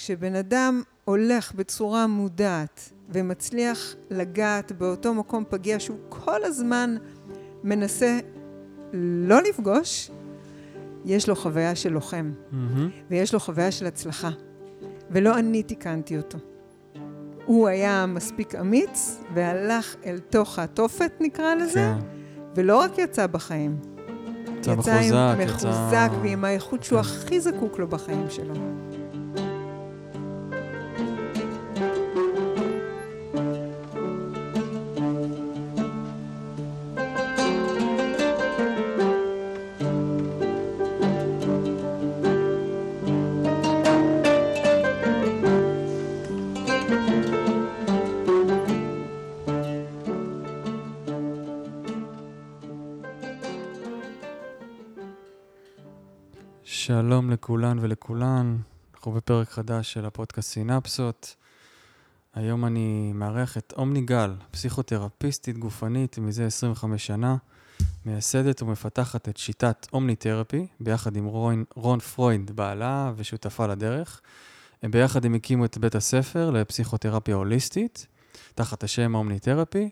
כשבן אדם הולך בצורה מודעת ומצליח לגעת באותו מקום פגיע שהוא כל הזמן מנסה לא לפגוש, יש לו חוויה של לוחם, Mm-hmm. ויש לו חוויה של הצלחה. ולא אני תיקנתי אותו. הוא היה מספיק אמיץ, והלך אל תוך התופת, נקרא לזה, כן. ולא רק יצא בחיים. יצא מחוזק, מחוזק יצא... ועם האיכות שהוא הכי זקוק לו בחיים שלו. לכולן ולכולן, אנחנו בפרק חדש של הפודקאסט סינפסות. היום אני מארח את עומני גל, פסיכותרפיסטית גופנית מזה 25 שנה, מייסדת ומפתחת את שיטת אומני תרפי, ביחד עם רון, רון פרויד, בעלה ושותפה לדרך. הם ביחד הם הקימו את בית הספר לפסיכותרפיה הוליסטית, תחת השם אומני תרפי.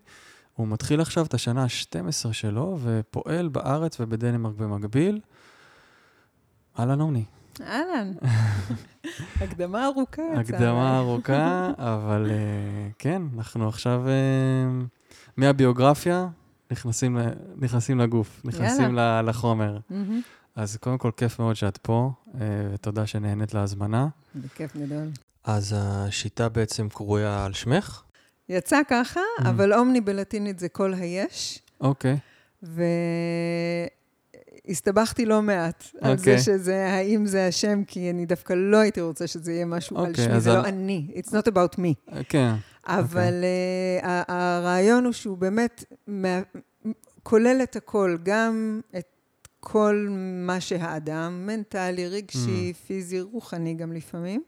הוא מתחיל עכשיו את השנה ה-12 שלו ופועל בארץ ובדנמרק במקביל. אהלן עומני. אהלן. הקדמה ארוכה. הקדמה ארוכה, אבל uh, כן, אנחנו עכשיו uh, מהביוגרפיה נכנסים, נכנסים לגוף, נכנסים לחומר. אז קודם כל, כיף מאוד שאת פה, uh, ותודה שנהנית להזמנה. בכיף גדול. אז השיטה בעצם קרויה על שמך? יצא ככה. אבל אומני בלטינית זה כל היש, אוקיי. והסתבכתי לא מעט על אוקיי. זה שזה, האם זה השם, כי אני דווקא לא הייתי רוצה שזה יהיה משהו על אוקיי, שמי, זה על- לא אני. It's not about me. אה, כן, אבל uh, ה- הרעיון הוא שהוא באמת מה- כולל את הכל, גם את כל מה שהאדם, מנטלי, רגשי, Mm. פיזי, רוחני גם לפעמים,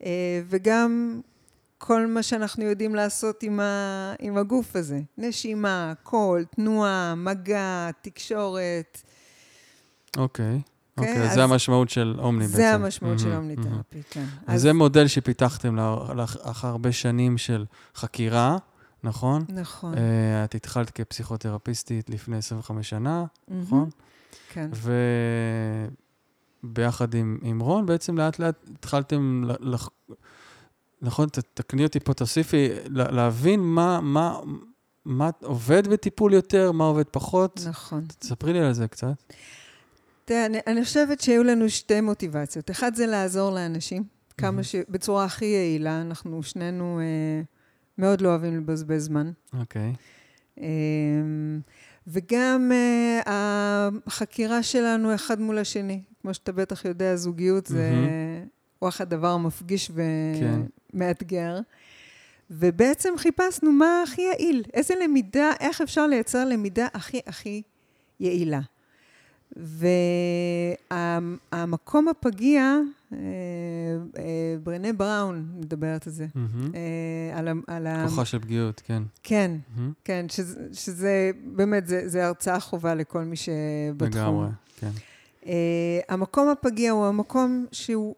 uh, וגם כל מה שאנחנו יודעים לעשות עם, ה, עם הגוף הזה. נשימה, קול, תנועה, מגע, תקשורת. אוקיי. כן, אוקיי, אז זה המשמעות של אומני בעצם. זה המשמעות של מהמם, אומניתרפי, כן. אז זה מודל שפיתחתם לאח- לאח- אחר הרבה שנים של חקירה, נכון? נכון. אה, את התחלת כפסיכותרפיסטית לפני 25 שנה, מהמם, נכון? כן. וביחד עם, עם רון, בעצם לאט לאט התחלתם, לח... נכון, תקני אותי פה, תוסיפי, לה- להבין מה, מה, מה עובד בטיפול יותר, מה עובד פחות. נכון. תספרי לי על זה קצת. תראה, אני, אני חושבת שהיו לנו שתי מוטיבציות. אחד זה לעזור לאנשים, כמה מהמם. ש... בצורה הכי יעילה. אנחנו שנינו אה, מאוד לא אוהבים לבזבז זמן. אוקיי. אה, וגם אה, החקירה שלנו אחד מול השני. כמו שאתה בטח יודע, זוגיות זה מהמם. וואחד דבר מפגיש כן. ומאתגר. ובעצם חיפשנו מה הכי יעיל, איזה למידה, איך אפשר לייצר למידה הכי הכי יעילה. והמקום הפגיע, אה, אה, ברנה בראון מדברת על זה. מהמם. אה, על ה... על כוחה של פגיעות, כן. כן, מהמם. כן, שזה, שזה באמת, זה, זה הרצאה חובה לכל מי שבתחום. לגמרי, כן. Uh, המקום הפגיע הוא המקום שהוא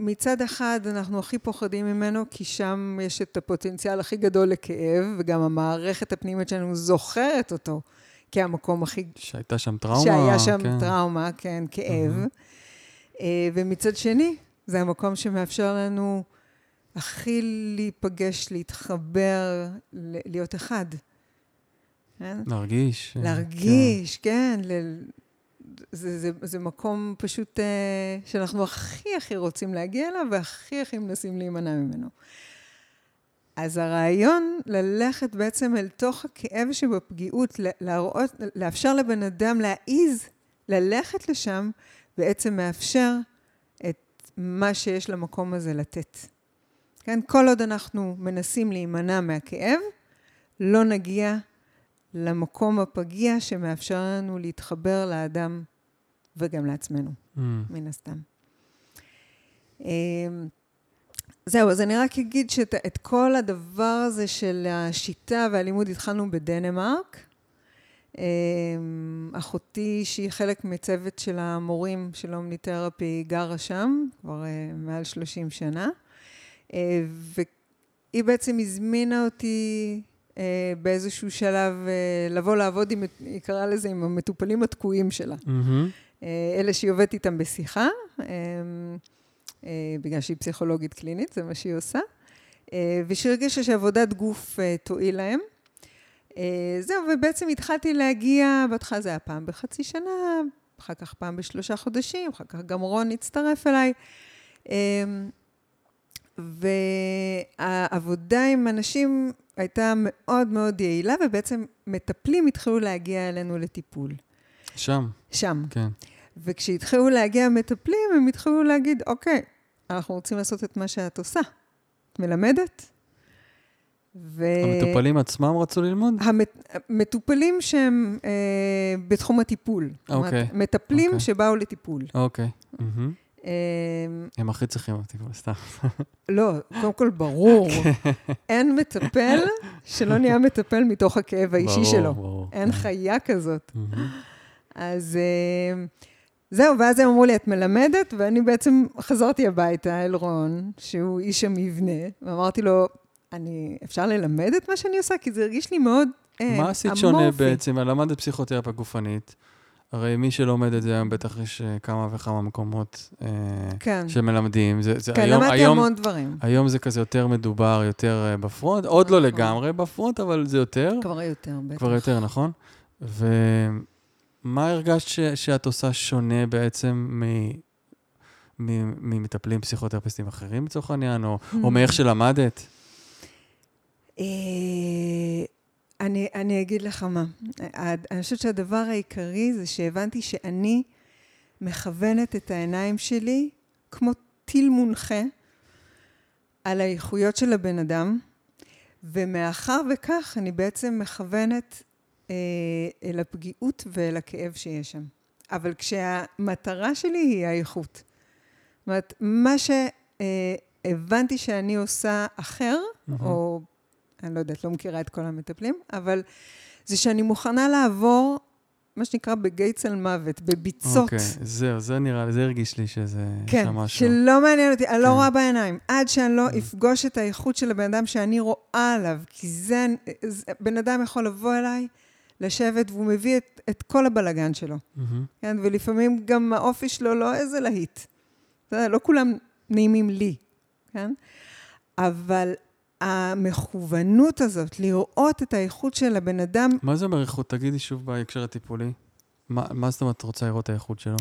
מצד אחד אנחנו הכי פוחדים ממנו, כי שם יש את הפוטנציאל הכי גדול לכאב, וגם המערכת הפנימית שלנו זוכרת אותו כהמקום הכי... שהייתה שם טראומה. שהיה שם כן. טראומה, כן, כאב. Uh, ומצד שני, זה המקום שמאפשר לנו הכי להיפגש, להתחבר, להיות אחד. כן? להרגיש. אה, להרגיש, כן. ל... זה, זה, זה מקום פשוט uh, שאנחנו הכי הכי רוצים להגיע אליו והכי הכי מנסים להימנע ממנו. אז הרעיון ללכת בעצם אל תוך הכאב שבפגיעות, להראות, לאפשר לבן אדם להעיז ללכת לשם, בעצם מאפשר את מה שיש למקום הזה לתת. כן? כל עוד אנחנו מנסים להימנע מהכאב, לא נגיע למקום הפגיע שמאפשר לנו להתחבר לאדם וגם לעצמנו. Mm. מן הסתם. אמ, זהו, אז אני רק אגיד שאת כל הדבר הזה של השיטה והלימוד התחלנו בדנמרק, אחותי, שהיא חלק מצוות של המורים של אומניתרפי, גרה שם כבר מעל 30 שנה. והיא בעצם הזמינה אותי באיזשהו שלב לבוא לעבוד עם, היא קראה לזה, עם המטופלים התקועים שלה. Mm-hmm. אלה שהיא עובדת איתם בשיחה, בגלל שהיא פסיכולוגית קלינית, זה מה שהיא עושה. ושהיא הרגישה שעבודת גוף תועיל להם. זהו, ובעצם התחלתי להגיע, בהתחלה זה היה פעם בחצי שנה, אחר כך פעם בשלושה חודשים, אחר כך גם רון הצטרף אליי. והעבודה עם אנשים הייתה מאוד מאוד יעילה, ובעצם מטפלים התחילו להגיע אלינו לטיפול. שם. שם. כן. וכשהתחילו להגיע מטפלים, הם התחילו להגיד, אוקיי, אנחנו רוצים לעשות את מה שאת עושה. את מלמדת? ו... המטופלים עצמם רצו ללמוד? המטופלים שהם אה, בתחום הטיפול. אוקיי. מטפלים אוקיי. שבאו לטיפול. אוקיי. Mm-hmm. הם הכי צריכים אותי, סתם. לא, קודם כל, ברור. אין מטפל שלא נהיה מטפל מתוך הכאב האישי ברור, שלו. ברור. אין חיה כזאת. אז זהו, ואז הם אמרו לי, את מלמדת? ואני בעצם חזרתי הביתה אל רון, שהוא איש המבנה, ואמרתי לו, אני, אפשר ללמד את מה שאני עושה? כי זה הרגיש לי מאוד אמורפי. מה עשית שונה בעצם? למדת פסיכותרפיה גופנית. הרי מי שלומד את זה היום, בטח יש כמה וכמה מקומות כן. שמלמדים. זה, זה כן, היום, למדתי היום, המון דברים. היום זה כזה יותר מדובר, יותר בפרונט, עוד לא לגמרי בפרונט, אבל זה יותר. כבר יותר, בטח. כבר יותר, נכון. ומה הרגשת ש, שאת עושה שונה בעצם מ... ממטפלים פסיכותרפיסטים אחרים לצורך העניין, או, או מאיך שלמדת? אני, אני אגיד לך מה. אני חושבת שהדבר העיקרי זה שהבנתי שאני מכוונת את העיניים שלי כמו טיל מונחה על האיכויות של הבן אדם, ומאחר וכך אני בעצם מכוונת אה, אל הפגיעות ואל הכאב שיש שם. אבל כשהמטרה שלי היא האיכות. זאת אומרת, מה שהבנתי שאני עושה אחר, mm-hmm. או אני לא יודעת, לא מכירה את כל המטפלים, אבל זה שאני מוכנה לעבור, מה שנקרא בגיא צל מוות, בביצות. אוקיי, okay, זהו, זה נראה לי, זה הרגיש לי שזה כן, שלא מעניין אותי, כן. אני לא כן. רואה בעיניים. עד שאני לא mm. אפגוש את האיכות של הבן אדם שאני רואה עליו, כי זה, זה בן אדם יכול לבוא אליי, לשבת, והוא מביא את, את כל הבלגן שלו. Mm-hmm. כן, ולפעמים גם האופי שלו לא איזה להיט. לא כולם נעימים לי, כן? אבל המכוונות הזאת, לראות את האיכות של הבן אדם... מה זה אומר איכות? תגידי שוב בהקשר הטיפולי. מה, מה זאת אומרת את רוצה לראות את האיכות שלו?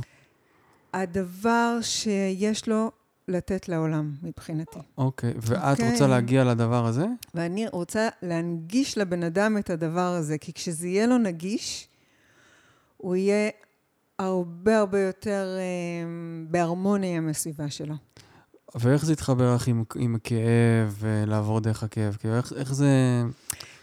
הדבר שיש לו לתת לעולם, מבחינתי. אוקיי, ואת okay. רוצה להגיע לדבר הזה? ואני רוצה להנגיש לבן אדם את הדבר הזה, כי כשזה יהיה לו נגיש, הוא יהיה הרבה הרבה יותר אה, בהרמוניה עם הסביבה שלו. ואיך זה התחבר לך עם, עם הכאב ולעבור דרך הכאב? כאילו, איך, איך זה...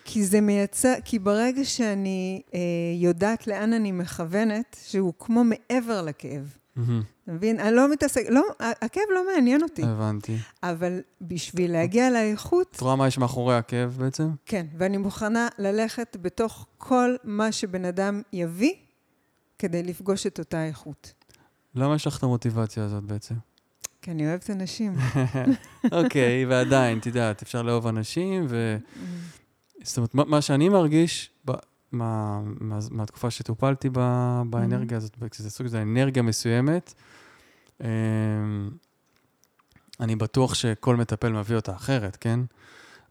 כי זה מייצר, כי ברגע שאני אה, יודעת לאן אני מכוונת, שהוא כמו מעבר לכאב. Mm-hmm. אתה מבין? אני לא מתעסק, לא, הכאב לא מעניין אותי. הבנתי. אבל בשביל להגיע לאיכות... את רואה מה יש מאחורי הכאב בעצם? כן, ואני מוכנה ללכת בתוך כל מה שבן אדם יביא, כדי לפגוש את אותה איכות. למה יש לך את המוטיבציה הזאת בעצם? כי אני אוהבת אנשים. אוקיי, ועדיין, את יודעת, אפשר לאהוב אנשים, ו... זאת אומרת, מה שאני מרגיש, מה, מה, מהתקופה שטופלתי באנרגיה הזאת, זה סוג של אנרגיה מסוימת, אמ, אני בטוח שכל מטפל מביא אותה אחרת, כן?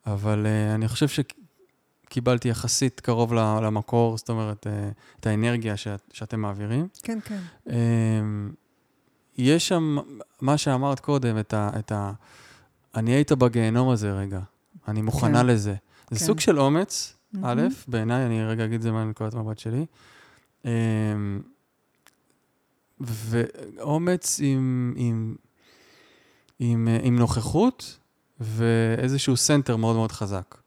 אבל uh, אני חושב שקיבלתי יחסית קרוב למקור, זאת אומרת, uh, את האנרגיה שאת, שאתם מעבירים. כן, כן. Uh, יש שם, מה שאמרת קודם, את ה... את ה אני היית בגיהנום הזה רגע, אני מוכנה כן. לזה. זה כן. סוג של אומץ, mm-hmm. א', בעיניי, אני רגע אגיד את זה מהנקודת מבט שלי. אמ, ואומץ עם, עם, עם, עם נוכחות ואיזשהו center מאוד מאוד חזק.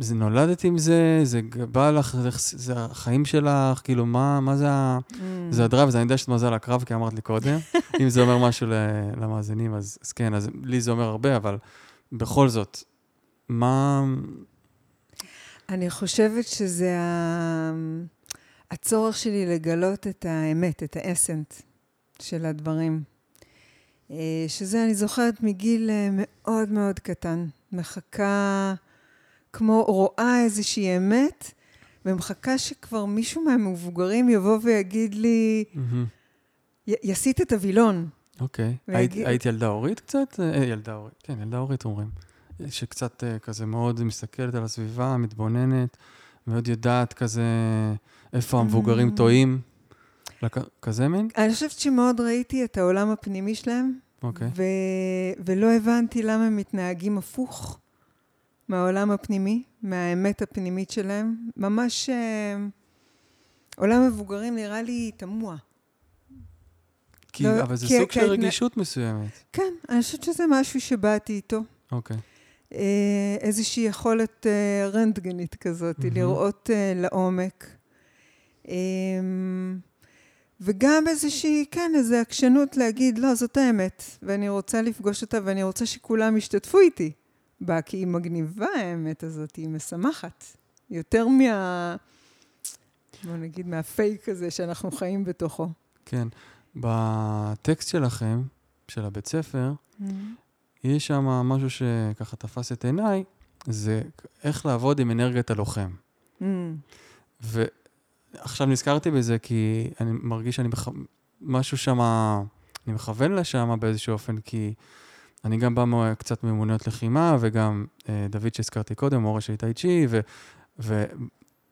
זה נולדת עם זה, זה בא לך, זה, זה החיים שלך, כאילו, מה, מה זה ה... Mm. זה הדרייב, אני יודע שאת מזל הקרב, כי אמרת לי קודם. אם זה אומר משהו למאזינים, אז, אז כן, אז לי זה אומר הרבה, אבל בכל זאת, מה... אני חושבת שזה ה... הצורך שלי לגלות את האמת, את האסנט של הדברים. אה, שזה, אני זוכרת, מגיל אה, מאוד מאוד קטן. מחכה, כמו רואה איזושהי אמת, ומחכה שכבר מישהו מהמבוגרים יבוא ויגיד לי, י- יסיט את הווילון. אוקיי. היית, היית ילדה הורית קצת? אה, ילדה הורית, כן, ילדה הורית אומרים. שקצת כזה מאוד מסתכלת על הסביבה, מתבוננת, מאוד יודעת כזה איפה המבוגרים טועים. כזה מין? אני חושבת שמאוד ראיתי את העולם הפנימי שלהם, אוקיי. ו... ולא הבנתי למה הם מתנהגים הפוך מהעולם הפנימי, מהאמת הפנימית שלהם. ממש אה, עולם מבוגרים נראה לי תמוה. כי, לא, אבל זה כי, סוג כי של רגישות מסוימת. כן, אני חושבת שזה משהו שבאתי איתו. אוקיי. אה, איזושהי יכולת אה, רנטגנית כזאת, mm-hmm. לראות אה, לעומק. אה, וגם איזושהי, כן, איזו עקשנות להגיד, לא, זאת האמת, ואני רוצה לפגוש אותה, ואני רוצה שכולם ישתתפו איתי בה, כי היא מגניבה, האמת הזאת, היא משמחת. יותר מה... בוא נגיד, מהפייק הזה שאנחנו חיים בתוכו. כן. בטקסט שלכם, של הבית ספר, mm-hmm. יש שם משהו שככה תפס את עיניי, זה איך לעבוד עם אנרגיית הלוחם. Mm. עכשיו נזכרתי בזה כי אני מרגיש שאני, בח... משהו שם, אני מכוון לשם באיזשהו אופן, כי אני גם בא קצת ממוניות לחימה, וגם אה, דוד שהזכרתי קודם, מורה של איתי צ'י, ו... ו...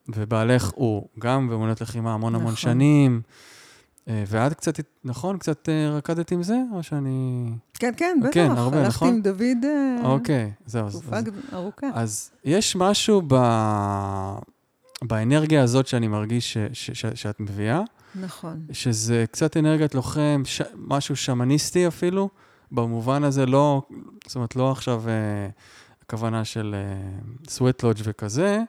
ובעלך הוא גם במוניות לחימה המון נכון. המון שנים. אה, ואת קצת, נכון? קצת אה, רקדת עם זה, או שאני... כן, כן, בטח. כן, הרבה, הלכתי נכון? הלכתי עם דוד... אה, אוקיי, זהו. תקופה ארוכה. אז יש משהו ב... באנרגיה הזאת שאני מרגיש ש, ש, ש, שאת מביאה. נכון. שזה קצת אנרגיית לוחם, ש, משהו שמניסטי אפילו, במובן הזה לא, זאת אומרת, לא עכשיו אה, הכוונה של אה, סווטלודג' וכזה,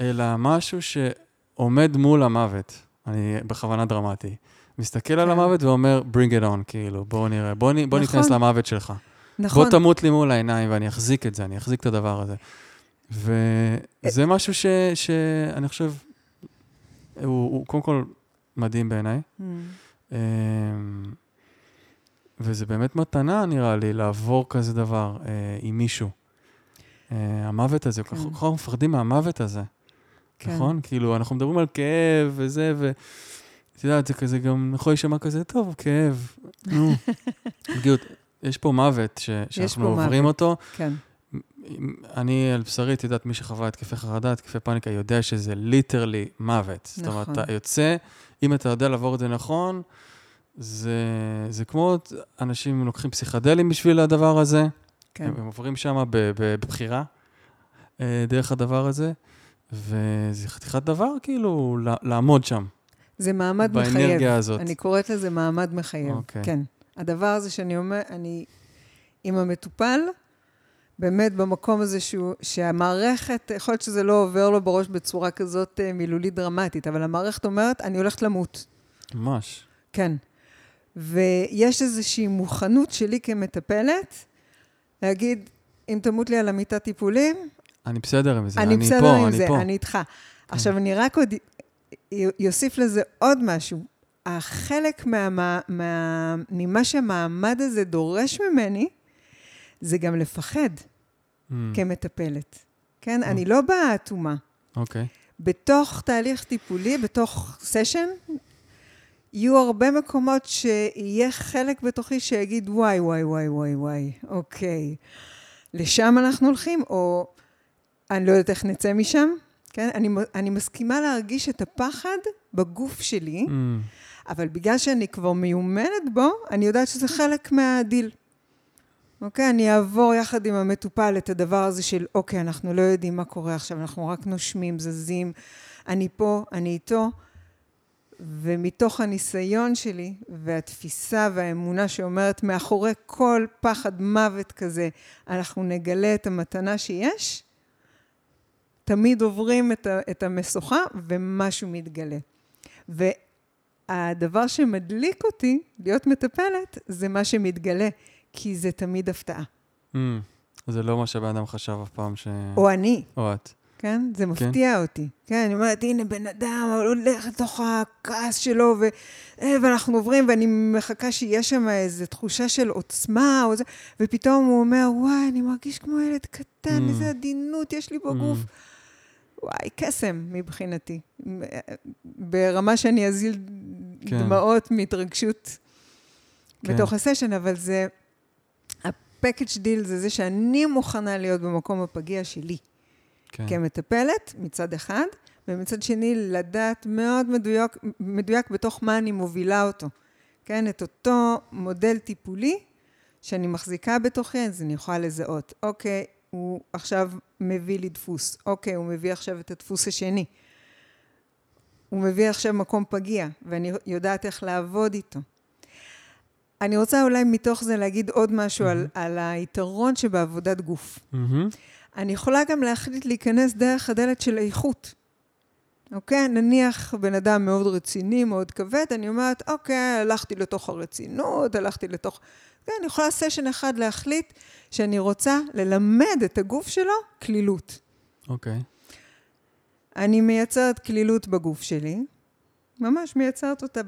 אלא משהו שעומד מול המוות. אני בכוונה דרמטי. מסתכל כן. על המוות ואומר, bring it on, כאילו, בואו נראה, בואו בוא נכון. ניכנס למוות שלך. נכון. בוא תמות לי מול העיניים ואני אחזיק את זה, אני אחזיק את הדבר הזה. וזה משהו ש, שאני חושב, הוא, הוא קודם כל מדהים בעיניי. Mm. וזה באמת מתנה, נראה לי, לעבור כזה דבר אה, עם מישהו. אה, המוות הזה, כן. כל כך מפחדים מהמוות הזה. כן. נכון? כאילו, אנחנו מדברים על כאב וזה, ואת יודעת, זה כזה גם יכול להישמע כזה, טוב, כאב, נו. בדיוק, יש פה מוות ש, שאנחנו עוברים מוות. אותו. כן. אני על בשרי, את יודעת, מי שחווה התקפי חרדה, התקפי פאניקה, יודע שזה ליטרלי מוות. נכון. זאת אומרת, נכון. אתה יוצא, אם אתה יודע לעבור את זה נכון, זה, זה כמו אנשים לוקחים פסיכדלים בשביל הדבר הזה, כן. הם, הם עוברים שם בבחירה אה, דרך הדבר הזה, וזה חתיכת דבר כאילו לעמוד שם. זה מעמד באנרגיה מחייב. באנרגיה הזאת. אני קוראת לזה מעמד מחייב, okay. אוקיי. כן. הדבר הזה שאני אומר, אני עם המטופל, באמת במקום הזה שהוא, שהמערכת, יכול להיות שזה לא עובר לו בראש בצורה כזאת אה, מילולית דרמטית, אבל המערכת אומרת, אני הולכת למות. ממש. כן. ויש איזושהי מוכנות שלי כמטפלת להגיד, אם תמות לי על המיטת טיפולים... אני בסדר עם זה, אני, אני בסדר פה, עם אני זה, פה. אני איתך. כן. עכשיו, אני רק עוד יוסיף לזה עוד משהו. החלק מה, מה, ממה שהמעמד הזה דורש ממני, זה גם לפחד. mm. כמטפלת. כן? Mm. אני לא באה אטומה. אוקיי. Okay. בתוך תהליך טיפולי, בתוך סשן, יהיו הרבה מקומות שיהיה חלק בתוכי שיגיד, וואי, וואי, וואי, וואי, וואי, אוקיי. לשם אנחנו הולכים, או אני לא יודעת איך נצא משם, כן? אני, אני מסכימה להרגיש את הפחד בגוף שלי, mm. אבל בגלל שאני כבר מיומנת בו, אני יודעת שזה חלק מהדיל. אוקיי? אני אעבור יחד עם המטופל את הדבר הזה של, אוקיי, אנחנו לא יודעים מה קורה עכשיו, אנחנו רק נושמים, זזים, אני פה, אני איתו. ומתוך הניסיון שלי והתפיסה והאמונה שאומרת, מאחורי כל פחד מוות כזה, אנחנו נגלה את המתנה שיש, תמיד עוברים את, ה, את המשוכה ומשהו מתגלה. והדבר שמדליק אותי להיות מטפלת, זה מה שמתגלה. כי זה תמיד הפתעה. Mm, זה לא מה שבן אדם חשב אף פעם ש... או אני. או את. כן? זה מפתיע כן. אותי. כן, אני אומרת, הנה, בן אדם הולך לתוך הכעס שלו, ו... אה, ואנחנו עוברים, ואני מחכה שיהיה שם איזו תחושה של עוצמה, או זה, ופתאום הוא אומר, וואי, אני מרגיש כמו ילד קטן, mm. איזה עדינות יש לי בגוף. Mm. וואי, קסם מבחינתי. ברמה שאני אזיל כן. דמעות מהתרגשות כן. בתוך הסשן, אבל זה, ה package deal זה זה שאני מוכנה להיות במקום הפגיע שלי. כן. כמטפלת, מצד אחד, ומצד שני, לדעת מאוד מדויק, מדויק בתוך מה אני מובילה אותו. כן, את אותו מודל טיפולי שאני מחזיקה בתוכי, אז אני יכולה לזהות. אוקיי, הוא עכשיו מביא לי דפוס. אוקיי, הוא מביא עכשיו את הדפוס השני. הוא מביא עכשיו מקום פגיע, ואני יודעת איך לעבוד איתו. אני רוצה אולי מתוך זה להגיד עוד משהו mm-hmm. על, על היתרון שבעבודת גוף. Mm-hmm. אני יכולה גם להחליט להיכנס דרך הדלת של איכות. אוקיי? נניח בן אדם מאוד רציני, מאוד כבד, אני אומרת, אוקיי, הלכתי לתוך הרצינות, הלכתי לתוך... כן, אני יכולה סשן אחד להחליט שאני רוצה ללמד את הגוף שלו כלילות. אוקיי. אני מייצרת כלילות בגוף שלי, ממש מייצרת אותה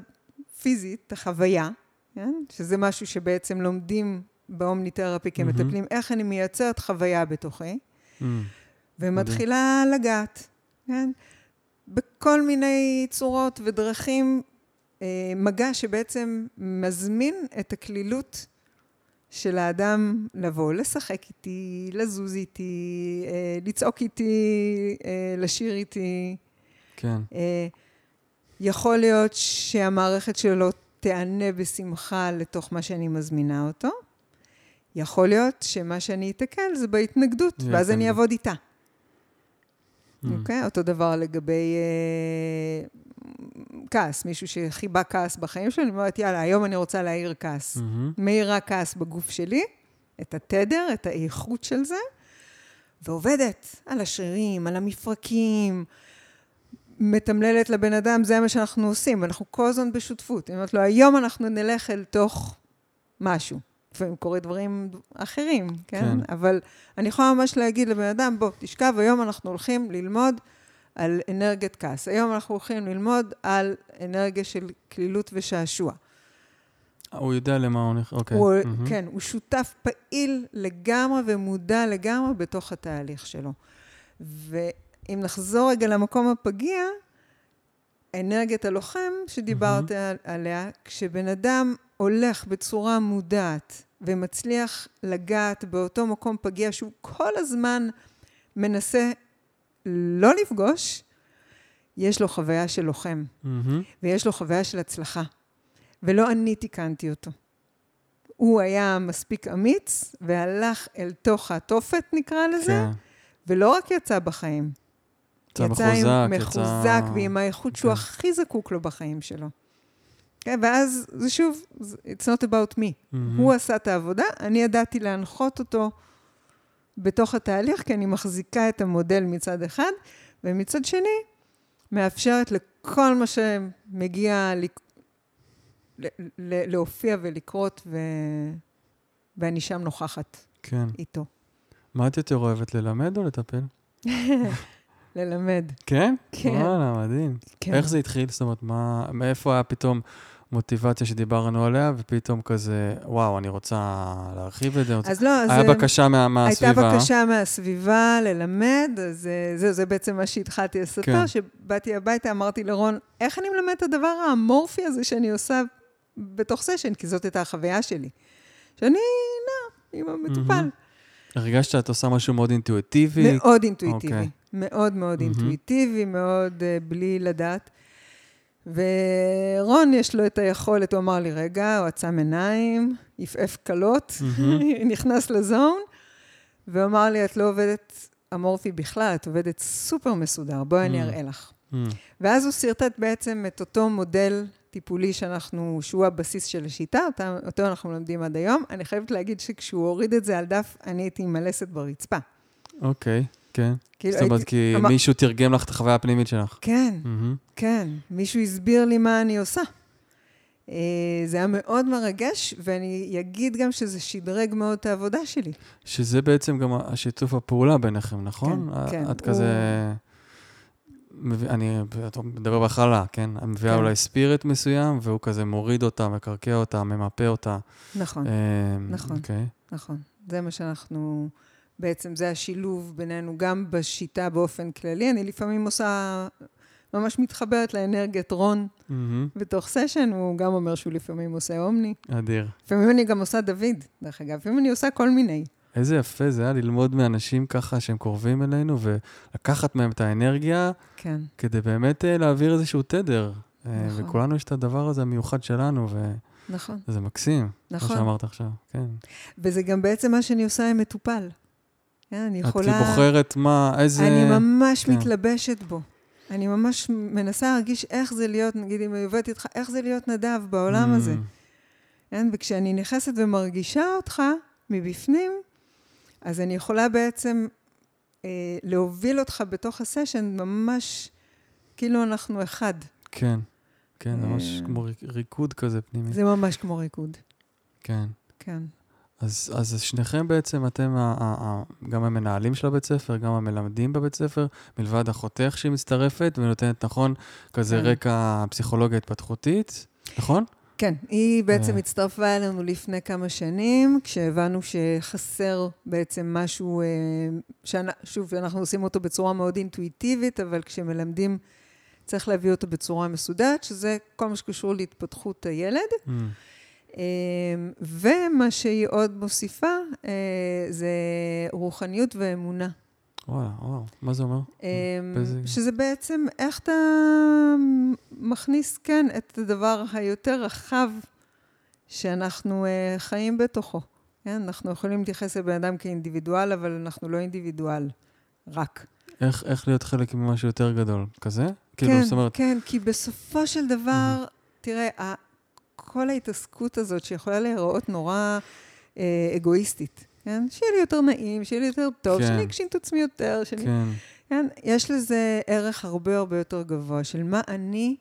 פיזית, את החוויה, כן? שזה משהו שבעצם לומדים באומניתרפי כמטפלים, mm-hmm. איך אני מייצרת חוויה בתוכי, mm. ומתחילה לגעת, כן? בכל מיני צורות ודרכים, אה, מגע שבעצם מזמין את הכלילות של האדם לבוא, לשחק איתי, לזוז איתי, אה, לצעוק איתי, אה, לשיר איתי. כן. יכול להיות שהמערכת שלו תיענה בשמחה לתוך מה שאני מזמינה אותו. יכול להיות שמה שאני אתקל זה בהתנגדות, ואז אני אעבוד איתה. Mm. אוקיי? Mm. Okay? אותו דבר לגבי uh, כעס, מישהו שחיבה כעס בחיים שלו, אני אומרת, יאללה, היום אני רוצה להעיר כעס. Mm-hmm. מאירה כעס בגוף שלי, את התדר, את האיכות של זה, ועובדת על השרירים, על המפרקים, מתמללת לבן אדם, זה מה שאנחנו עושים, אנחנו כל הזמן בשותפות. אני אומרת לו, היום אנחנו נלך אל תוך משהו. לפעמים קורה דברים אחרים, כן? כן? אבל אני יכולה ממש להגיד לבן אדם, בוא, תשכב, היום אנחנו הולכים ללמוד על אנרגיית כעס. היום אנחנו הולכים ללמוד על אנרגיה של כלילות ושעשוע. הוא יודע למה הוא הולך, אוקיי. הוא, mm-hmm. כן, הוא שותף פעיל לגמרי ומודע לגמרי בתוך התהליך שלו. ואם נחזור רגע למקום הפגיע, אנרגיית הלוחם שדיברת mm-hmm. עליה, כשבן אדם הולך בצורה מודעת ומצליח לגעת באותו מקום פגיע שהוא כל הזמן מנסה לא לפגוש, יש לו חוויה של לוחם, mm-hmm. ויש לו חוויה של הצלחה. ולא אני תיקנתי אותו. הוא היה מספיק אמיץ, והלך אל תוך התופת, נקרא לזה, כן. ולא רק יצא בחיים. יצא מחוזק, יצא... מחוזק, ועם האיכות כן. שהוא הכי זקוק לו בחיים שלו. כן, ואז זה שוב, it's not about me. Mm-hmm. הוא עשה את העבודה, אני ידעתי להנחות אותו בתוך התהליך, כי אני מחזיקה את המודל מצד אחד, ומצד שני, מאפשרת לכל מה שמגיע ל... להופיע ולקרות, ו... ואני שם נוכחת כן. איתו. מה את יותר אוהבת, ללמד או לטפל? ללמד. כן? כן. וואלה, מדהים. כן. איך זה התחיל? זאת אומרת, מה, מאיפה היה פתאום מוטיבציה שדיברנו עליה, ופתאום כזה, וואו, אני רוצה להרחיב את זה. אז לא, אז... היה בקשה מה, מהסביבה. הייתה בקשה מהסביבה ללמד, אז אה, זה, זה בעצם מה שהתחלתי לספר, כן. שבאתי הביתה, אמרתי לרון, איך אני מלמד את הדבר האמורפי הזה שאני עושה בתוך סשן? כי זאת הייתה החוויה שלי. שאני נע עם המטופל. Mm-hmm. הרגשת שאת עושה משהו מאוד אינטואיטיבי? מאוד אינטואיטיבי. Okay. מאוד מאוד mm-hmm. אינטואיטיבי, מאוד uh, בלי לדעת. ורון, יש לו את היכולת, הוא אמר לי, רגע, הוא עצם עיניים, עפעף קלות, mm-hmm. נכנס לזון, ואמר לי, את לא עובדת אמורפי בכלל, את עובדת סופר מסודר, בואי mm-hmm. אני אראה לך. Mm-hmm. ואז הוא שרטט בעצם את אותו מודל טיפולי שאנחנו, שהוא הבסיס של השיטה, אותו אנחנו לומדים עד היום. אני חייבת להגיד שכשהוא הוריד את זה על דף, אני הייתי מלסת ברצפה. אוקיי. Okay. כן. כאילו, זאת אומרת, כי אמר... מישהו תרגם לך את החוויה הפנימית שלך. כן, mm-hmm. כן. מישהו הסביר לי מה אני עושה. אה, זה היה מאוד מרגש, ואני אגיד גם שזה שדרג מאוד את העבודה שלי. שזה בעצם גם השיתוף הפעולה ביניכם, נכון? כן, כן. את כזה... אני, מדבר בהכללה, כן? מביאה כן. אולי ספיריט מסוים, והוא כזה מוריד אותה, מקרקע אותה, ממפה אותה. נכון, אה, נכון. אוקיי. נכון. זה מה שאנחנו... בעצם זה השילוב בינינו, גם בשיטה באופן כללי. אני לפעמים עושה, ממש מתחברת לאנרגיית רון מהמם. בתוך סשן, הוא גם אומר שהוא לפעמים עושה אומני. אדיר. לפעמים אני גם עושה דוד, דרך אגב. לפעמים אני עושה כל מיני. איזה יפה זה היה ללמוד מאנשים ככה שהם קרובים אלינו, ולקחת מהם את האנרגיה, כן, כדי באמת אה, להעביר איזשהו תדר. אה, נכון. וכולנו יש את הדבר הזה המיוחד שלנו, נכון, וזה מקסים, מה נכון. שאמרת עכשיו, כן. וזה גם בעצם מה שאני עושה עם מטופל. כן, אני את יכולה... בוחרת מה, איזה... אני ממש כן. מתלבשת בו. אני ממש מנסה להרגיש איך זה להיות, נגיד אם אני עובדת איתך, איך זה להיות נדב בעולם Mm, הזה. כן? וכשאני נכנסת ומרגישה אותך מבפנים, אז אני יכולה בעצם אה, להוביל אותך בתוך הסשן ממש כאילו אנחנו אחד. כן, כן, זה ממש אה. כמו ריק- ריקוד כזה פנימי. זה ממש כמו ריקוד. כן. כן. אז, אז שניכם בעצם, אתם ה, ה, ה, גם המנהלים של הבית ספר, גם המלמדים בבית ספר, מלבד אחותך שהיא מצטרפת ונותנת, נכון, כזה כן. רקע פסיכולוגיה התפתחותית, נכון? כן, היא בעצם אה. הצטרפה אלינו לפני כמה שנים, כשהבנו שחסר בעצם משהו, אה, שאנ- שוב, אנחנו עושים אותו בצורה מאוד אינטואיטיבית, אבל כשמלמדים צריך להביא אותו בצורה מסודרת, שזה כל מה שקשור להתפתחות הילד. Mm, ומה שהיא עוד מוסיפה, אה, זה רוחניות ואמונה. וואלה, וואו, מה זה אומר? באיזה- שזה בעצם איך אתה מכניס, כן, את הדבר היותר רחב שאנחנו אה, חיים בתוכו. כן, אנחנו יכולים להתייחס לבן אדם כאינדיבידואל, אבל אנחנו לא אינדיבידואל, רק. איך, איך להיות חלק ממשהו יותר גדול? כזה? כאילו, כן, זאת אומרת, כן, כי בסופו של דבר, תראה, ה- כל ההתעסקות הזאת שיכולה להיראות נורא אה, אגואיסטית, כן? שיהיה לי יותר נעים, שיהיה לי יותר טוב, כן. שאני אגשים את עצמי יותר, שאני... כן, כן, יש לזה ערך הרבה הרבה יותר גבוה, של מה אני,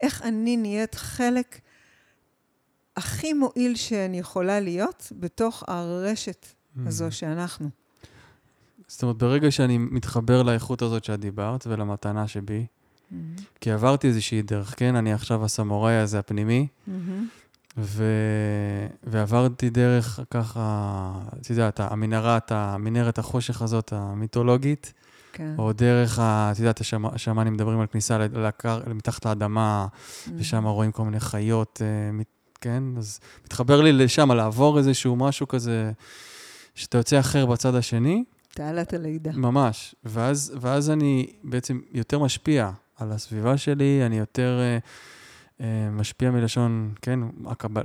איך אני נהיית חלק הכי מועיל שאני יכולה להיות בתוך הרשת. הזו שאנחנו. זאת אומרת, ברגע שאני מתחבר לאיכות הזאת שאת דיברת ולמתנה שבי, כי עברתי איזושהי דרך, כן? אני עכשיו הסמוראי הזה הפנימי, מהמם. ו... ועברתי דרך ככה, את יודעת, המנהרת, המנהרת החושך הזאת, המיתולוגית, כן. או דרך, את יודעת, השמ- השמאנים מדברים על כניסה לקר... מתחת לאדמה, ושם רואים כל מיני חיות, אה, כן? אז מתחבר לי לשם, לעבור איזשהו משהו כזה, שאתה יוצא אחר בצד השני, תעלת הלידה. ממש. ואז, ואז אני בעצם יותר משפיע על הסביבה שלי, אני יותר אה, אה, משפיע מלשון, כן, הקבל,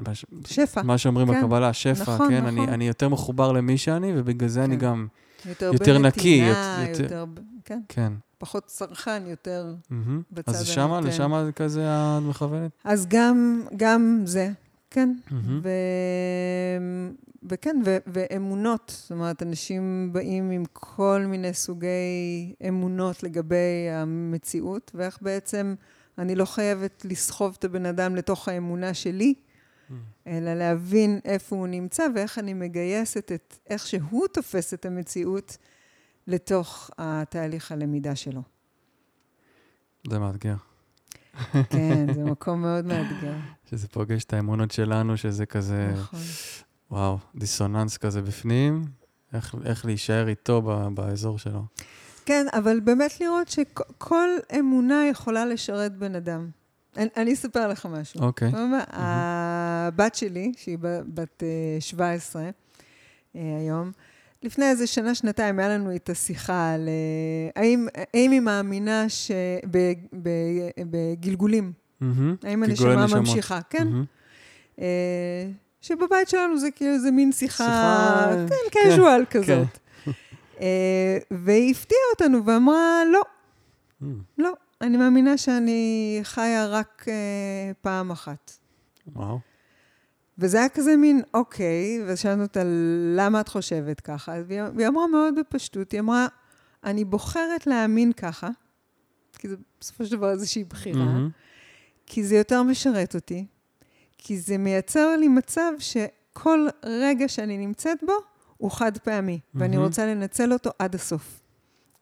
שפע. מה שאומרים כן. בקבלה, שפע, נכון, כן, נכון. אני, אני יותר מחובר למי שאני, ובגלל זה אני כן. גם, יותר, יותר נקי, בנתינה, יותר- יותר... ב- כן, כן. פחות צרכן, יותר מהמם. בצד אז שמה, הנותן. לשמה זה כזה את מכוונת? אז גם, גם זה, כן. מהמם. ו... וכן, ו... ואמונות. זאת אומרת, אנשים באים עם כל מיני סוגי אמונות לגבי המציאות, ואיך בעצם אני לא חייבת לסחוב את הבן אדם לתוך האמונה שלי, אלא להבין איפה הוא נמצא ואיך אני מגייסת את איך שהוא תופס את המציאות לתוך התהליך הלמידה שלו. זה מאתגר. כן, זה מקום מאוד מאתגר. שזה פוגש את האמונות שלנו, שזה כזה, נכון. וואו, דיסוננס כזה בפנים, איך, איך להישאר איתו ב, באזור שלו. כן, אבל באמת לראות שכל אמונה יכולה לשרת בן אדם. אני, אני אספר לך משהו. אוקיי. יודע מה? הבת שלי, שהיא בת אה, 17 אה, היום, לפני איזה שנה, שנתיים, היה לנו את השיחה על אה, האם, האם היא מאמינה שבגלגולים, מהמם. האם הנשמה. ממשיכה, כן? אה, שבבית שלנו זה כאילו איזה מין שיחה, שיחה, כן, קז'ואל כזאת. כן. אה, והיא הפתיעה אותנו ואמרה, לא, מהמם. לא, אני מאמינה שאני חיה רק פעם אחת. וואו. וזה היה כזה מין, אוקיי, ושאלנו אותה, למה את חושבת ככה? והיא, והיא אמרה מאוד בפשטות, היא אמרה, אני בוחרת להאמין ככה, כי זה בסופו של דבר איזושהי בחירה, מהמם. כי זה יותר משרת אותי, כי זה מייצר לי מצב שכל רגע שאני נמצאת בו הוא חד פעמי, ואני מהמם. רוצה לנצל אותו עד הסוף.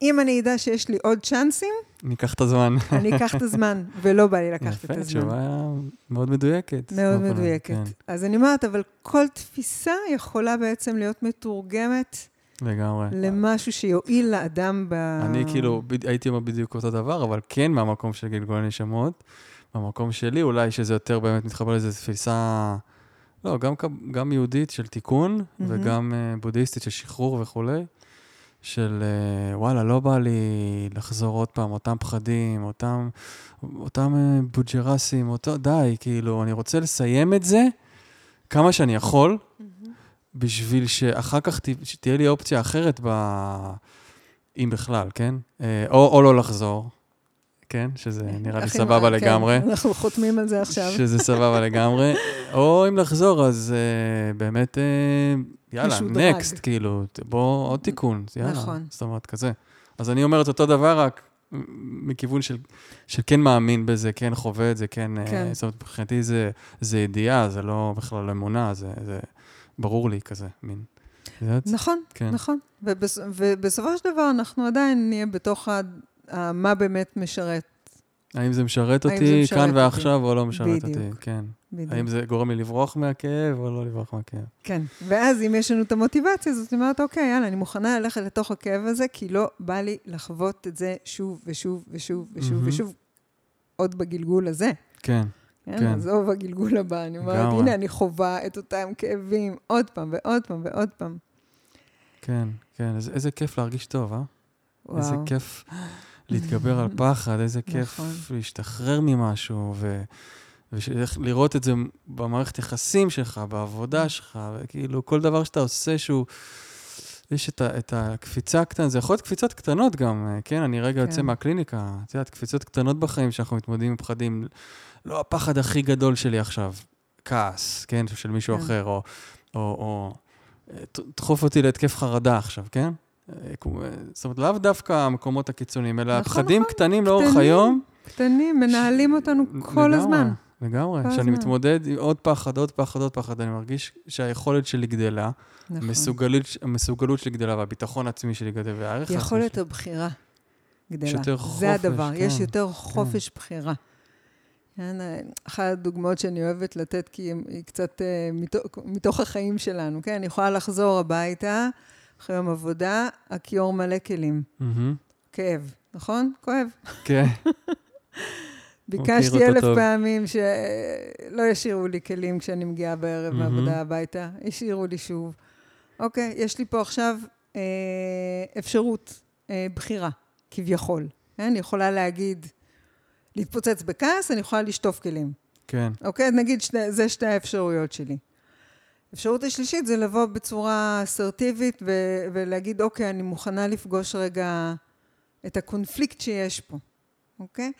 אם אני אדע שיש לי עוד צ'אנסים, ניקח את הזמן. אני אקח את הזמן, ולא בא לי לקחת את יפה, הזמן. תשובה מאוד מדויקת. מאוד מדויקת. כן, אז אני אומרת, אבל כל תפיסה יכולה בעצם להיות מתורגמת לגמרי. למשהו שיועיל לאדם ב... אני כאילו, הייתי אומר בדיוק אותו דבר, אבל כן מהמקום של גלגול נשמות. במקום שלי, אולי שזה יותר באמת מתחבר לאיזו תפיסה, לא, גם, גם יהודית של תיקון, מהמם. וגם uh, בודהיסטית של שחרור וכולי, של uh, וואלה, לא בא לי לחזור עוד פעם, אותם פחדים, אותם, אותם uh, בוג'רסים, אותו, די, כאילו, אני רוצה לסיים את זה כמה שאני יכול, בשביל שאחר כך ת, שתהיה לי אופציה אחרת, ב... אם בכלל, כן? אה, או, או לא לחזור, כן? שזה נראה לי סבבה כן, לגמרי. אנחנו חותמים על זה עכשיו. שזה סבבה לגמרי. או אם לחזור, אז uh, באמת, uh, יאללה. נקסט, כאילו, בוא, עוד תיקון, יאללה. נכון. זאת אומרת, כזה. אז אני אומר את אותו דבר, רק מכיוון של, של כן מאמין בזה, כן חווה את זה, כן... אה, כן. זאת אומרת, מבחינתי זה, זה ידיעה, זה לא בכלל אמונה, זה, זה ברור לי כזה, מין. יודעת? נכון, כן. נכון. ובס, ובסופו של דבר אנחנו עדיין נהיה בתוך ה, מה באמת משרת. האם זה משרת האם זה אותי משרת כאן אותי? ועכשיו או לא משרת אותי, בדיוק. כן. בדיוק. האם זה גורם לי לברוח מהכאב או לא לברוח מהכאב? כן. ואז אם יש לנו את המוטיבציה הזאת, אני אומרת, אוקיי, יאללה, אני מוכנה ללכת לתוך הכאב הזה, כי לא בא לי לחוות את זה שוב ושוב ושוב ושוב מהמם. ושוב, עוד בגלגול הזה. כן, כן, כן. עזוב הגלגול הבא. אני אומרת. הנה, אני חווה את אותם כאבים עוד פעם ועוד פעם ועוד פעם. כן, כן. איזה, איזה כיף להרגיש טוב, אה? איזה וואו. כיף להתגבר על פחד, איזה כיף נכון. להשתחרר ממשהו, ו... ולראות את זה במערכת יחסים שלך, בעבודה שלך, וכאילו כל דבר שאתה עושה שהוא... יש את, ה, את הקפיצה הקטנה, זה יכול להיות קפיצות קטנות גם, אה, כן? אני רגע יוצא כן. מהקליניקה, את יודעת, קפיצות קטנות בחיים שאנחנו מתמודדים עם פחדים. לא הפחד הכי גדול שלי עכשיו, כעס, כן? של מישהו כן. אחר, או, או, או אה, ת- דחוף אותי להתקף חרדה עכשיו, כן? זאת אומרת, לאו דווקא המקומות הקיצוניים, אלא נכון, פחדים נכון, קטנים לאורך קטנים. היום. קטנים, מנהלים אותנו כל לגמרי, הזמן. לגמרי. כשאני. מתמודד עם עוד פחד, עוד פחד, עוד פחד, אני מרגיש שהיכולת שלי גדלה, נכון. המסוגלות, המסוגלות שלי גדלה, והביטחון העצמי שלי גדל, והערך העצמי יכולת שלי. הבחירה גדלה. יש יותר זה חופש, הדבר, יש כן, יותר חופש בחירה. כן, אה, אחת הדוגמאות שאני אוהבת לתת, כי היא קצת אה, מתוך, מתוך החיים שלנו, כן? אני יכולה לחזור הביתה אחרי יום עבודה, הכיור מלא כלים. כאב, נכון? כואב. כן, ביקשתי אלף טוב. פעמים שלא ישאירו לי כלים כשאני מגיעה בערב מהמם. מהעבודה הביתה, השאירו לי שוב. אוקיי, יש לי פה עכשיו אה, אפשרות אה, בחירה, כביכול. כן? אני יכולה להגיד, להתפוצץ בכעס, אני יכולה לשטוף כלים. כן, אוקיי? נגיד, שני, זה שתי האפשרויות שלי. האפשרות השלישית זה לבוא בצורה אסרטיבית ו- ולהגיד, אוקיי, אני מוכנה לפגוש רגע את הקונפליקט שיש פה, אוקיי?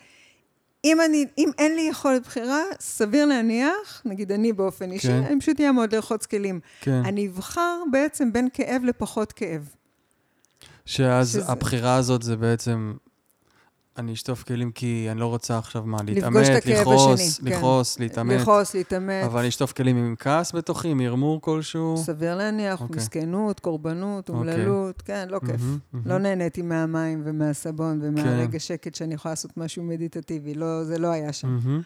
אם, אני, אם אין לי יכולת בחירה, סביר להניח, נגיד אני באופן אישי, כן. אני פשוט אעמוד לרחוץ כלים. כן. אני אבחר בעצם בין כאב לפחות כאב. שאז שזה- הבחירה הזאת זה בעצם, אני אשטוף כלים כי אני לא רוצה עכשיו מה, להתעמת, לכעוס, כן. לכעוס, להתעמת. לכעוס, להתעמת, אבל אני אשטוף כלים עם כעס בתוכי, עם מרמור כלשהו. סביר להניח, אוקיי. מסכנות, קורבנות, אוקיי. אומללות, כן, לא כיף. מהמם, מהמם. לא נהניתי מהמים ומהסבון כן. ומהרגע שקט שאני יכולה לעשות משהו מדיטטיבי, לא, זה לא היה שם. מהמם.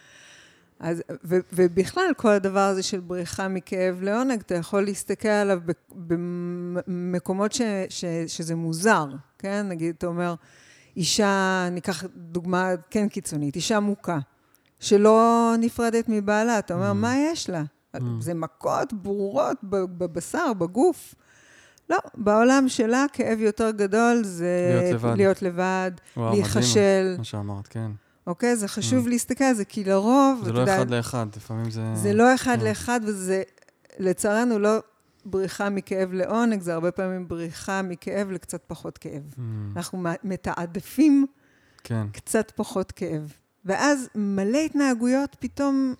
אז, ו, ובכלל, כל הדבר הזה של בריחה מכאב לעונג, אתה יכול להסתכל עליו במקומות ש, ש, שזה מוזר, כן? נגיד, אתה אומר, אישה, ניקח דוגמה כן קיצונית, אישה מוכה, שלא נפרדת מבעלה, אתה אומר, Mm. מה יש לה? Mm. זה מכות ברורות בבשר, בגוף. לא, בעולם שלה כאב יותר גדול זה להיות לבד. להיות לבד, וואו, מדהים להיכשל, מה שאמרת, כן. אוקיי? זה חשוב להסתכל על זה, כי לרוב, זה לא יודע, אחד לאחד, לפעמים זה... זה לא אחד כן. לאחד, וזה לצערנו לא בריחה מכאב לעונג, זה הרבה פעמים בריחה מכאב לקצת פחות כאב. Mm, אנחנו מתעדפים כן, קצת פחות כאב. ואז מלא התנהגויות פתאום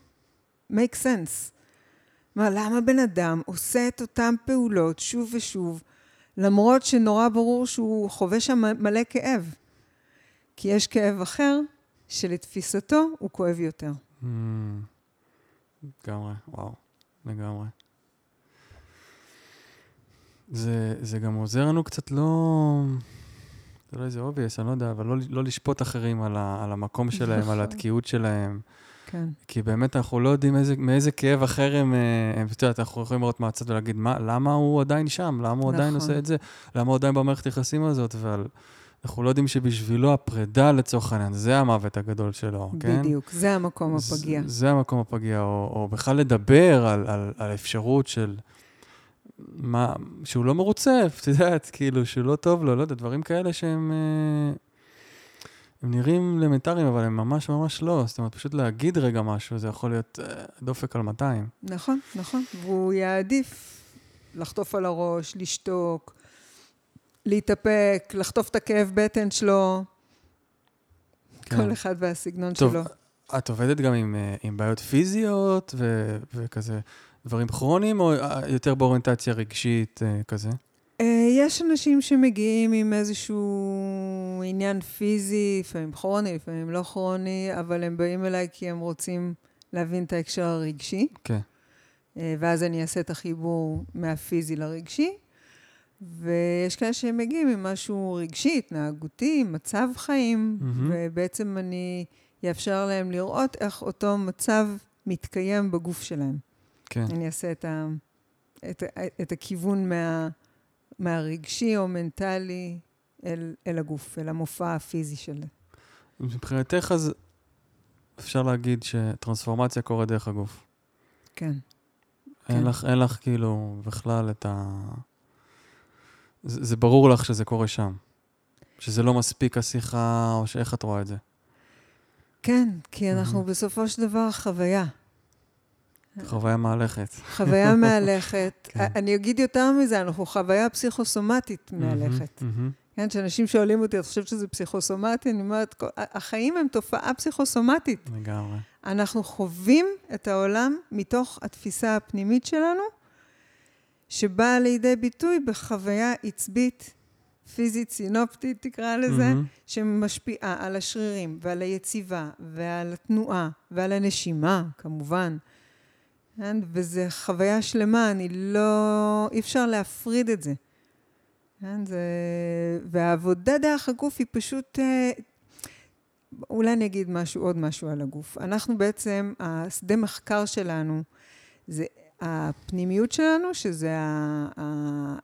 make sense. מה, למה בן אדם עושה את אותן פעולות שוב ושוב, למרות שנורא ברור שהוא חווה שם מלא כאב? כי יש כאב אחר שלתפיסתו הוא כואב יותר. Mm, לגמרי, וואו, לגמרי. זה, זה גם עוזר לנו קצת לא... זה לא איזה obvious, אני לא יודע, אבל לא, לא לשפוט אחרים על, ה, על המקום שלהם, על נכון. התקיעות שלהם. כן. כי באמת אנחנו לא יודעים איזה, מאיזה כאב אחר הם, אה, הם, את יודעת, אנחנו יכולים לראות מהצד ולהגיד, מה, למה הוא עדיין שם? למה הוא עדיין נכון. עושה את זה? למה הוא עדיין במערכת היחסים הזאת? אבל אנחנו לא יודעים שבשבילו הפרידה, לצורך העניין, זה המוות הגדול שלו, כן? בדיוק, זה המקום הפגיע. זה, זה המקום הפגיע, או, או בכלל לדבר על, על, על האפשרות של מה, שהוא לא מרוצה, את יודעת, כאילו, שהוא לא טוב לו, לא יודע, דברים כאלה שהם אה, הם נראים אלמנטריים, אבל הם ממש ממש לא. זאת אומרת, פשוט להגיד רגע משהו, זה יכול להיות אה, דופק על 200. נכון, נכון. והוא יעדיף לחטוף על הראש, לשתוק, להתאפק, לחטוף את הכאב בטן שלו. כן. כל אחד והסגנון טוב, שלו. את עובדת גם עם, אה, עם בעיות פיזיות ו, וכזה דברים כרוניים, או אה, יותר באוריינטציה רגשית אה, כזה? אה, יש אנשים שמגיעים עם איזשהו עניין פיזי, לפעמים כרוני, לפעמים לא כרוני, אבל הם באים אליי כי הם רוצים להבין את ההקשר הרגשי, כן. אה, ואז אני אעשה את החיבור מהפיזי לרגשי. ויש כאלה שהם מגיעים עם משהו רגשי, התנהגותי, מצב חיים, מהמם. ובעצם אני אאפשר להם לראות איך אותו מצב מתקיים בגוף שלהם. כן. אני אעשה את, ה, את, את הכיוון מה, מהרגשי או מנטלי אל, אל הגוף, אל המופע הפיזי של... מבחינתך אז אפשר להגיד שטרנספורמציה קורית דרך הגוף. כן. אין כן. לך, אין לך כאילו בכלל את ה... זה, זה ברור לך שזה קורה שם. שזה לא מספיק השיחה, או שאיך את רואה את זה? כן, כי אנחנו מהמם. בסופו של דבר חוויה. חוויה מהלכת. חוויה מהלכת. כן. אני אגיד יותר מזה, אנחנו חוויה פסיכוסומטית מהלכת. כן, כשאנשים שואלים אותי, את חושבת שזה פסיכוסומטי? אני אומרת, "כל- החיים הם תופעה פסיכוסומטית. לגמרי. אנחנו חווים את העולם מתוך התפיסה הפנימית שלנו, שבאה לידי ביטוי בחוויה עצבית, פיזית, סינופטית, תקרא לזה, מהמם. שמשפיעה על השרירים ועל היציבה ועל התנועה ועל הנשימה, כמובן. כן? וזו חוויה שלמה, אני לא... אי אפשר להפריד את זה. כן? זה... והעבודה דרך הגוף היא פשוט... אה, אולי אני אגיד משהו, עוד משהו על הגוף. אנחנו בעצם, השדה מחקר שלנו זה הפנימיות שלנו, שזה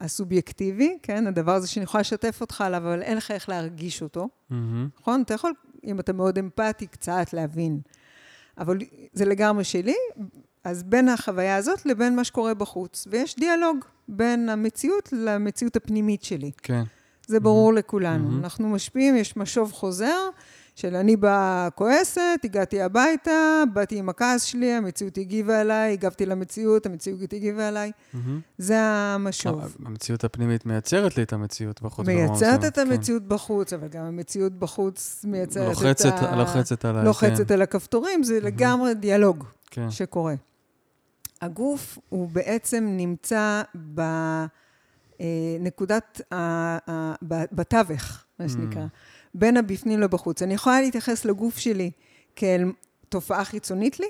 הסובייקטיבי, כן? הדבר הזה שאני יכולה לשתף אותך עליו, אבל אין לך איך להרגיש אותו, מהמם. נכון? אתה יכול, אם אתה מאוד אמפתי, קצת להבין. אבל זה לגמרי שלי, אז בין החוויה הזאת לבין מה שקורה בחוץ. ויש דיאלוג בין המציאות למציאות הפנימית שלי. כן. זה ברור לכולנו. מהמם. אנחנו משפיעים, יש משוב חוזר של אני באה כועסת, הגעתי הביתה, באתי עם הכעס שלי, המציאות הגיבה אליי, הגבתי למציאות, המציאות הגיבה אליי. מהמם. זה המשוב. המציאות הפנימית מייצרת לי את המציאות בחוץ. מייצרת את המציאות בחוץ, אבל גם המציאות בחוץ כן. מייצרת לוחצת, את ה... לוחצת עליי, לוחצת כן. על הכפתורים, זה לגמרי דיאלוג כן. שקורה. הגוף הוא בעצם נמצא בנקודת, בתווך, מה שנקרא, בין הבפנים לבחוץ. אני יכולה להתייחס לגוף שלי כאל תופעה חיצונית לי,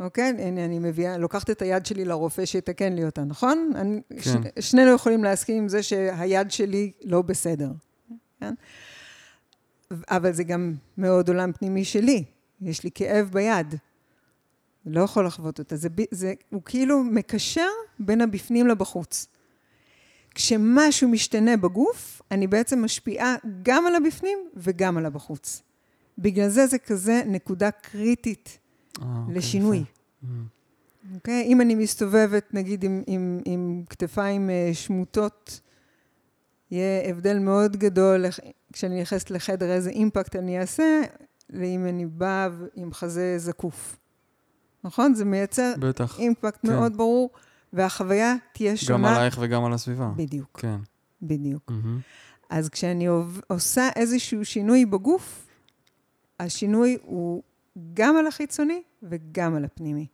אוקיי? הנה, אני מביאה, לוקחת את היד שלי לרופא שיתקן לי אותה, נכון? אני, כן. ש, שנינו יכולים להסכים עם זה שהיד שלי לא בסדר, כן? אבל זה גם מאוד עולם פנימי שלי. יש לי כאב ביד. לא יכול לחוות אותה. זה, זה, הוא כאילו מקשר בין הבפנים לבחוץ. כשמשהו משתנה בגוף, אני בעצם משפיעה גם על הבפנים וגם על הבחוץ. בגלל זה זה כזה נקודה קריטית אוקיי, לשינוי. מהמם. אוקיי? אם אני מסתובבת, נגיד, עם, עם, עם כתפיים אה, שמוטות, יהיה הבדל מאוד גדול כשאני נכנסת לחדר, איזה אימפקט אני אעשה, לאם אני באה עם חזה זקוף. נכון? זה מייצר בטח. אימפקט כן. מאוד ברור, והחוויה תהיה גם שונה. עלייך וגם על הסביבה. בדיוק, כן. בדיוק. מהמם. אז כשאני עושה איזשהו שינוי בגוף, השינוי הוא גם על החיצוני וגם על הפנימי.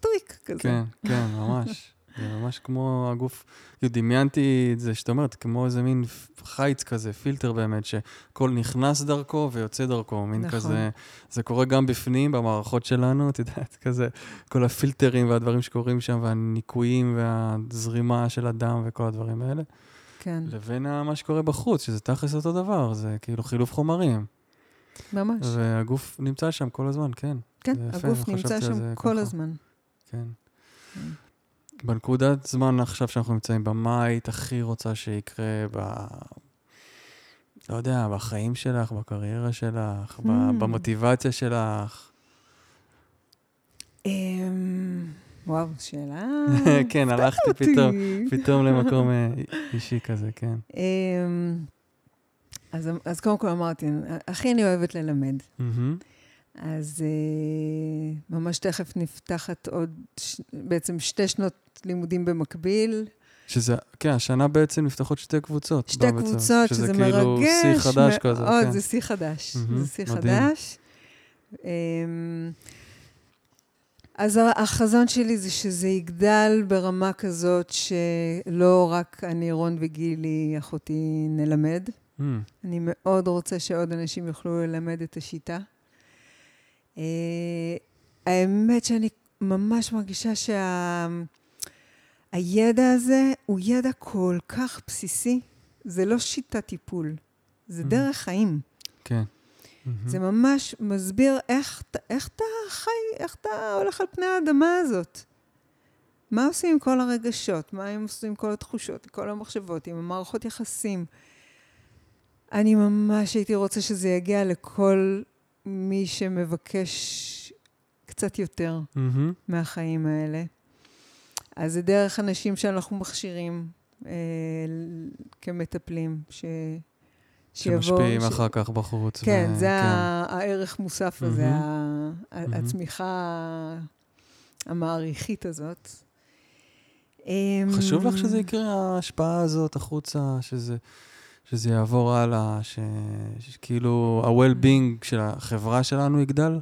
טריק כזה. כן, כן, ממש. זה ממש כמו הגוף, דמיינתי את זה, שאתה אומרת, כמו איזה מין חיץ כזה, פילטר באמת, שכל נכנס דרכו ויוצא דרכו, מין נכון. כזה, זה קורה גם בפנים, במערכות שלנו, את יודעת, כזה, כל הפילטרים והדברים שקורים שם, והניקויים והזרימה של הדם וכל הדברים האלה, כן, לבין מה שקורה בחוץ, שזה תכלס אותו דבר, זה כאילו חילוף חומרים. ממש. והגוף נמצא שם כל הזמן, כן, כן, יפה, הגוף נמצא שם כל ככה. הזמן. כן. כן. בנקודת זמן עכשיו שאנחנו נמצאים בה, מה היית הכי רוצה שיקרה ב... לא יודע, בחיים שלך, בקריירה שלך, Hmm. במוטיבציה שלך? אמ, וואו, שאלה... כן, הלכתי. פתאום, פתאום למקום אה, אישי כזה, כן. אמ, אז, אז קודם כל אמרתי, הכי אני אוהבת ללמד. מהמם. אז אה, ממש תכף נפתחת עוד, ש... בעצם שתי שנות לימודים במקביל. שזה, כן, השנה בעצם נפתחות שתי קבוצות. שתי ספר, קבוצות, שזה מרגש. שזה כאילו שיא חדש מאוד, כזה, כן. זה שיא חדש. מהמם, זה שיא. חדש. אמ, אז החזון שלי זה שזה יגדל ברמה כזאת שלא רק אני, רון וגילי, אחותי, נלמד. מהמם. אני מאוד רוצה שעוד אנשים יוכלו ללמד את השיטה. אה, האמת שאני ממש מרגישה שהידע הזה הוא ידע כל כך בסיסי. זה לא שיטת טיפול, זה Mhm. דרך חיים. כן. מהמם. זה ממש מסביר איך, איך אתה חי, איך אתה הולך על פני האדמה הזאת. מה עושים עם כל הרגשות? מה הם עושים עם כל התחושות, עם כל המחשבות, עם המערכות יחסים? אני ממש הייתי רוצה שזה יגיע לכל מי שמבקש קצת יותר מהמם. מהחיים האלה. אז זה דרך אנשים שאנחנו מכשירים אה, כמטפלים, ש... שיבואו- שמשפיעים ש- אחר כך בחוץ. כן, ו- זה ה- הערך מוסף הזה, ה- מהמם. הצמיחה המעריכית הזאת. חשוב לך אמ, שזה יקרה, ההשפעה הזאת החוצה, שזה, שזה יעבור הלאה, ש- שכאילו ה-well-being של החברה שלנו יגדל?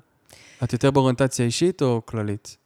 את יותר באוריינטציה אישית או כללית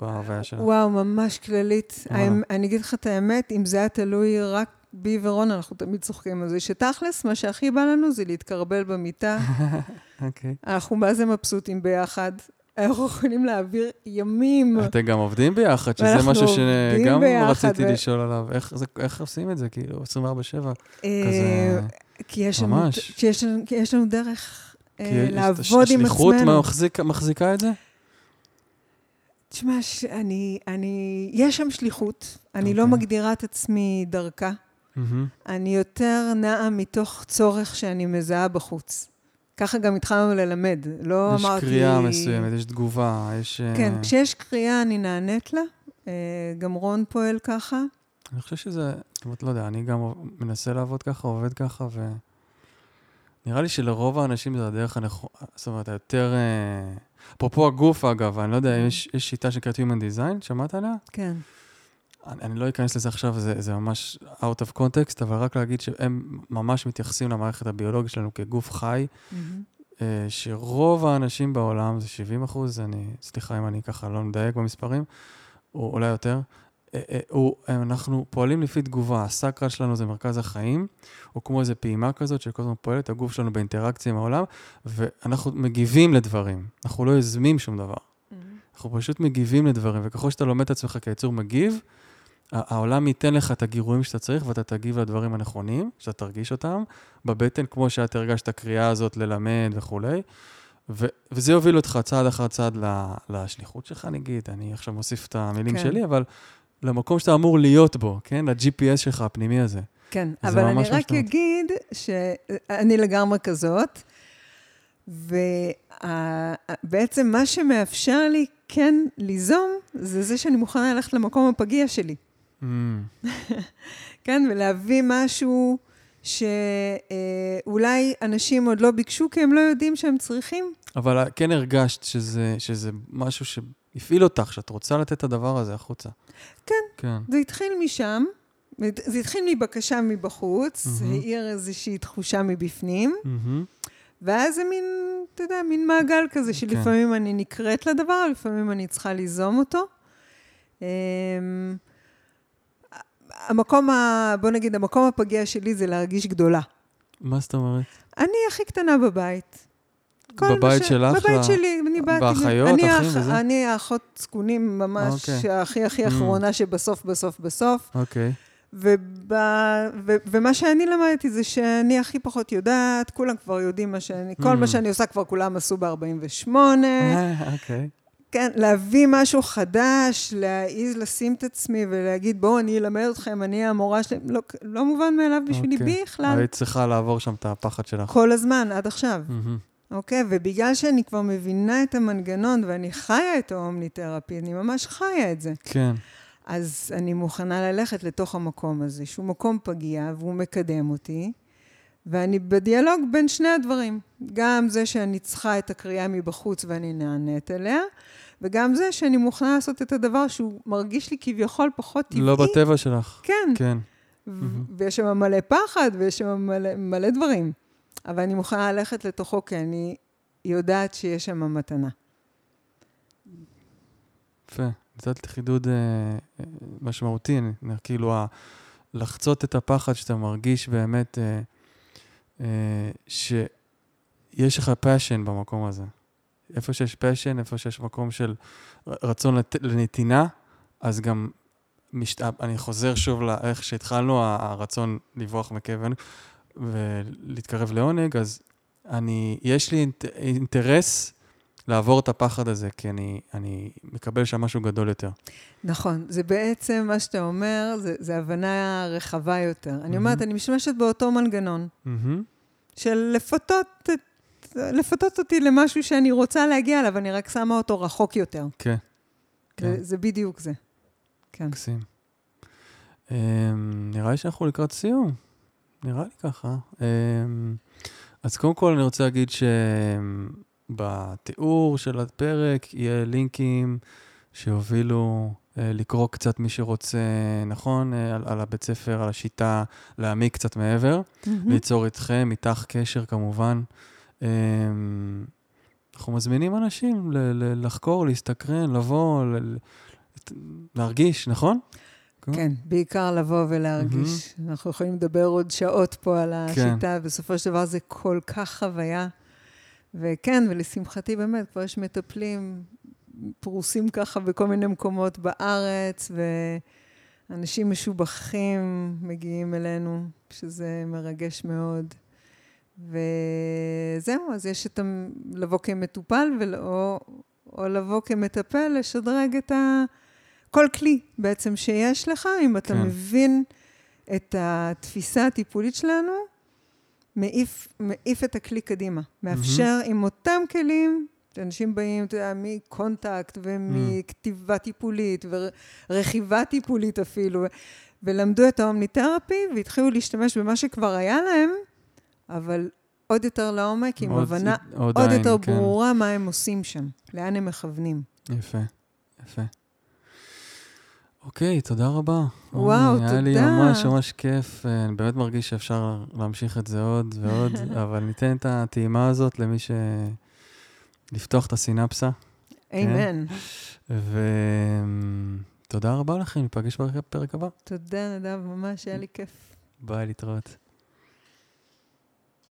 בהוויה שלך? וואו, ממש כללית. אני אגיד לך את האמת, אם זה היה תלוי רק בי ורון, אנחנו תמיד צוחקים על זה, שתכלס, מה שהכי בא לנו זה להתקרבל במיטה. אוקיי. אנחנו מה זה מבסוטים ביחד. אנחנו יכולים להעביר ימים. אתם גם עובדים ביחד, שזה משהו שגם רציתי ו- לשאול עליו. איך זה- איך עושים את זה, כאילו, 24/7? אה, כזה... כי יש ממש. כי יש כי יש לנו דרך אה, לעבוד עם השליחות עצמנו. מחזיק- מחזיקה את זה? תשמע, אני, אני, יש שם שליחות. אני לא אוקיי. מגדירה את עצמי דרכה. מהמם. אני יותר נעה מתוך צורך שאני מזהה בחוץ. ככה גם התחלנו ללמד. לא יש אמרתי... קריאה מסוימת, יש תגובה, יש... אה, כן, כשיש קריאה אני נענית לה. אה, גם רון פועל ככה. אני חושב שזה, זאת אומרת, לא יודע, אני גם מנסה לעבוד ככה, עובד ככה, ו... נראה לי שלרוב האנשים זה הדרך הנכונה, זאת אומרת, היותר... אה, אפרופו הגוף, אגב, אני לא יודע, יש, יש שיטה שנקראת Human Design, שמעת עליה? כן. אני, אני לא אכנס לזה עכשיו, זה, זה ממש out of context, אבל רק להגיד שהם ממש מתייחסים למערכת הביולוגית שלנו כגוף חי. אה, שרוב האנשים בעולם, זה 70 אחוז, אני, סליחה אם אני ככה לא מדייק במספרים, או אולי יותר, אה, אה, הוא, אנחנו פועלים לפי תגובה, הסקרל שלנו זה מרכז החיים, הוא כמו איזו פעימה כזאת שכל הזמן פועלת, הגוף שלנו באינטראקציה עם העולם, ואנחנו מגיבים לדברים, אנחנו לא יוזמים שום דבר. אנחנו פשוט מגיבים לדברים, וככל שאתה לומד את עצמך כיצור מגיב, העולם ייתן לך את הגירויים שאתה צריך, ואתה תגיב לדברים הנכונים, שאתה תרגיש אותם, בבטן, כמו שאת הרגשת הקריאה הזאת ללמד וכולי. ו- וזה יוביל אותך צעד אחר צעד ל- לשליחות שלך, נגיד, אני עכשיו מוסיף את המילים כן. שלי, אבל למקום שאתה אמור להיות בו, כן? ל-GPS שלך, הפנימי הזה. כן, אבל אני ממש רק. אגיד שאני לגמרי כזאת, ובעצם מה שמאפשר לי כן ליזום, זה זה שאני מוכנה ללכת למקום הפגיע שלי. Mm, כן, ולהביא משהו שאולי אנשים עוד לא ביקשו כי הם לא יודעים שהם צריכים. אבל כן הרגשת שזה, שזה משהו שהפעיל אותך, שאת רוצה לתת את הדבר הזה החוצה. כן. כן. זה התחיל משם, זה התחיל מבקשה מבחוץ, מהמם. העיר איזושהי תחושה מבפנים, מהמם. ואז זה מין, אתה יודע, מין מעגל כזה, שלפעמים אני נקראת לדבר, לפעמים אני צריכה ליזום אותו. המקום, ה, בוא נגיד, המקום הפגיע שלי זה להרגיש גדולה. מה זאת אומרת? אני הכי קטנה בבית. כל בבית שלך? בבית ל- שלי, אני באתי... באחיות, אני אחים האח- וזה? אני האחות זקונים ממש, אוקיי. הכי הכי Mm. אחרונה שבסוף, בסוף, בסוף. אוקיי. וב... ו... ומה שאני למדתי זה שאני הכי פחות יודעת, כולם כבר יודעים מה שאני, כל Mm. מה שאני עושה כבר כולם עשו ב-48. אה, אוקיי. כן, להביא משהו חדש, להעיז לשים את עצמי ולהגיד, בואו, אני אלמד אתכם, אני המורה שלי, לא, לא מובן מאליו בשבילי אוקיי. בכלל. היית צריכה לעבור שם את הפחד שלך. כל הזמן, עד עכשיו. מהמם. אוקיי? ובגלל שאני כבר מבינה את המנגנון ואני חיה את האומניתרפי, אני ממש חיה את זה. כן. אז אני מוכנה ללכת לתוך המקום הזה, שהוא מקום פגיע והוא מקדם אותי, ואני בדיאלוג בין שני הדברים. גם זה שאני צריכה את הקריאה מבחוץ ואני נענית אליה, וגם זה שאני מוכנה לעשות את הדבר שהוא מרגיש לי כביכול פחות טבעי. לא בטבע שלך. כן, כן. ויש שם מלא פחד ויש שם מלא, מלא דברים. אבל אני מוכנה ללכת לתוכו כי אני יודעת שיש שם מתנה. יפה. נתת לי חידוד אה, אה, משמעותי, אני- כאילו, ה- לחצות את הפחד שאתה מרגיש באמת אה, אה, שיש לך passion במקום הזה. איפה שיש passion, איפה שיש מקום של רצון לת- לנתינה, אז גם משת... אני חוזר שוב לאיך שהתחלנו, הרצון לברוח עונג ולהתקרב לעונג, אז אני, יש לי אינט, אינטרס לעבור את הפחד הזה, כי אני, אני מקבל שם משהו גדול יותר. נכון, זה בעצם מה שאתה אומר, זה, זה הבנה רחבה יותר. אני מהמם. אומרת, אני משתמשת באותו מנגנון מהמם. של לפתות, את- לפתות אותי למשהו שאני רוצה להגיע אליו, אני רק שמה אותו רחוק יותר. כן, כן. זה, בדיוק זה. כן. מקסים. Um, נראה לי שאנחנו לקראת סיום. נראה לי ככה. Um, אז קודם כל אני רוצה להגיד שבתיאור של הפרק יהיה לינקים שיובילו uh, לקרוא קצת מי שרוצה, נכון? Uh, על, על הבית ספר, על השיטה, להעמיק קצת מעבר. מהמם. ליצור איתכם, איתך קשר כמובן. Um, אנחנו מזמינים אנשים לחקור, להסתקרן, לבוא, להרגיש, נכון? כן, בעיקר לבוא ולהרגיש. אנחנו יכולים לדבר עוד שעות פה על השיטה, בסופו של דבר זה כל כך חוויה. וכן, ולשמחתי באמת, כבר יש מטפלים פרוסים ככה בכל מיני מקומות בארץ, ואנשים משובחים מגיעים אלינו, שזה מרגש מאוד. וזהו, אז יש את ה... לבוא כמטופל, ול... או, לבוא כמטפל, לשדרג את ה... כל כלי בעצם שיש לך, אם אתה כן. מבין את התפיסה הטיפולית שלנו, מעיף, מעיף את הכלי קדימה. מאפשר עם אותם כלים, אנשים באים, אתה יודע, מקונטקט ומכתיבה טיפולית ורכיבה טיפולית אפילו, ולמדו את האומניתרפי והתחילו להשתמש במה שכבר היה להם, אבל עוד יותר לעומק, עם עוד- הבנה עוד עוד יותר כן. ברורה מה הם עושים שם, לאן הם מכוונים. יפה, יפה. אוקיי, תודה רבה. וואו, אורלי, היה לי תודה. ממש ממש כיף. אה, אני באמת מרגיש שאפשר להמשיך את זה עוד ועוד, אבל ניתן את הטעימה הזאת למי ש... לפתוח את הסינפסה. אמן. ותודה רבה לכם, ניפגש בפרק הבא. תודה, נדב, ממש היה לי כיף. ביי, להתראות.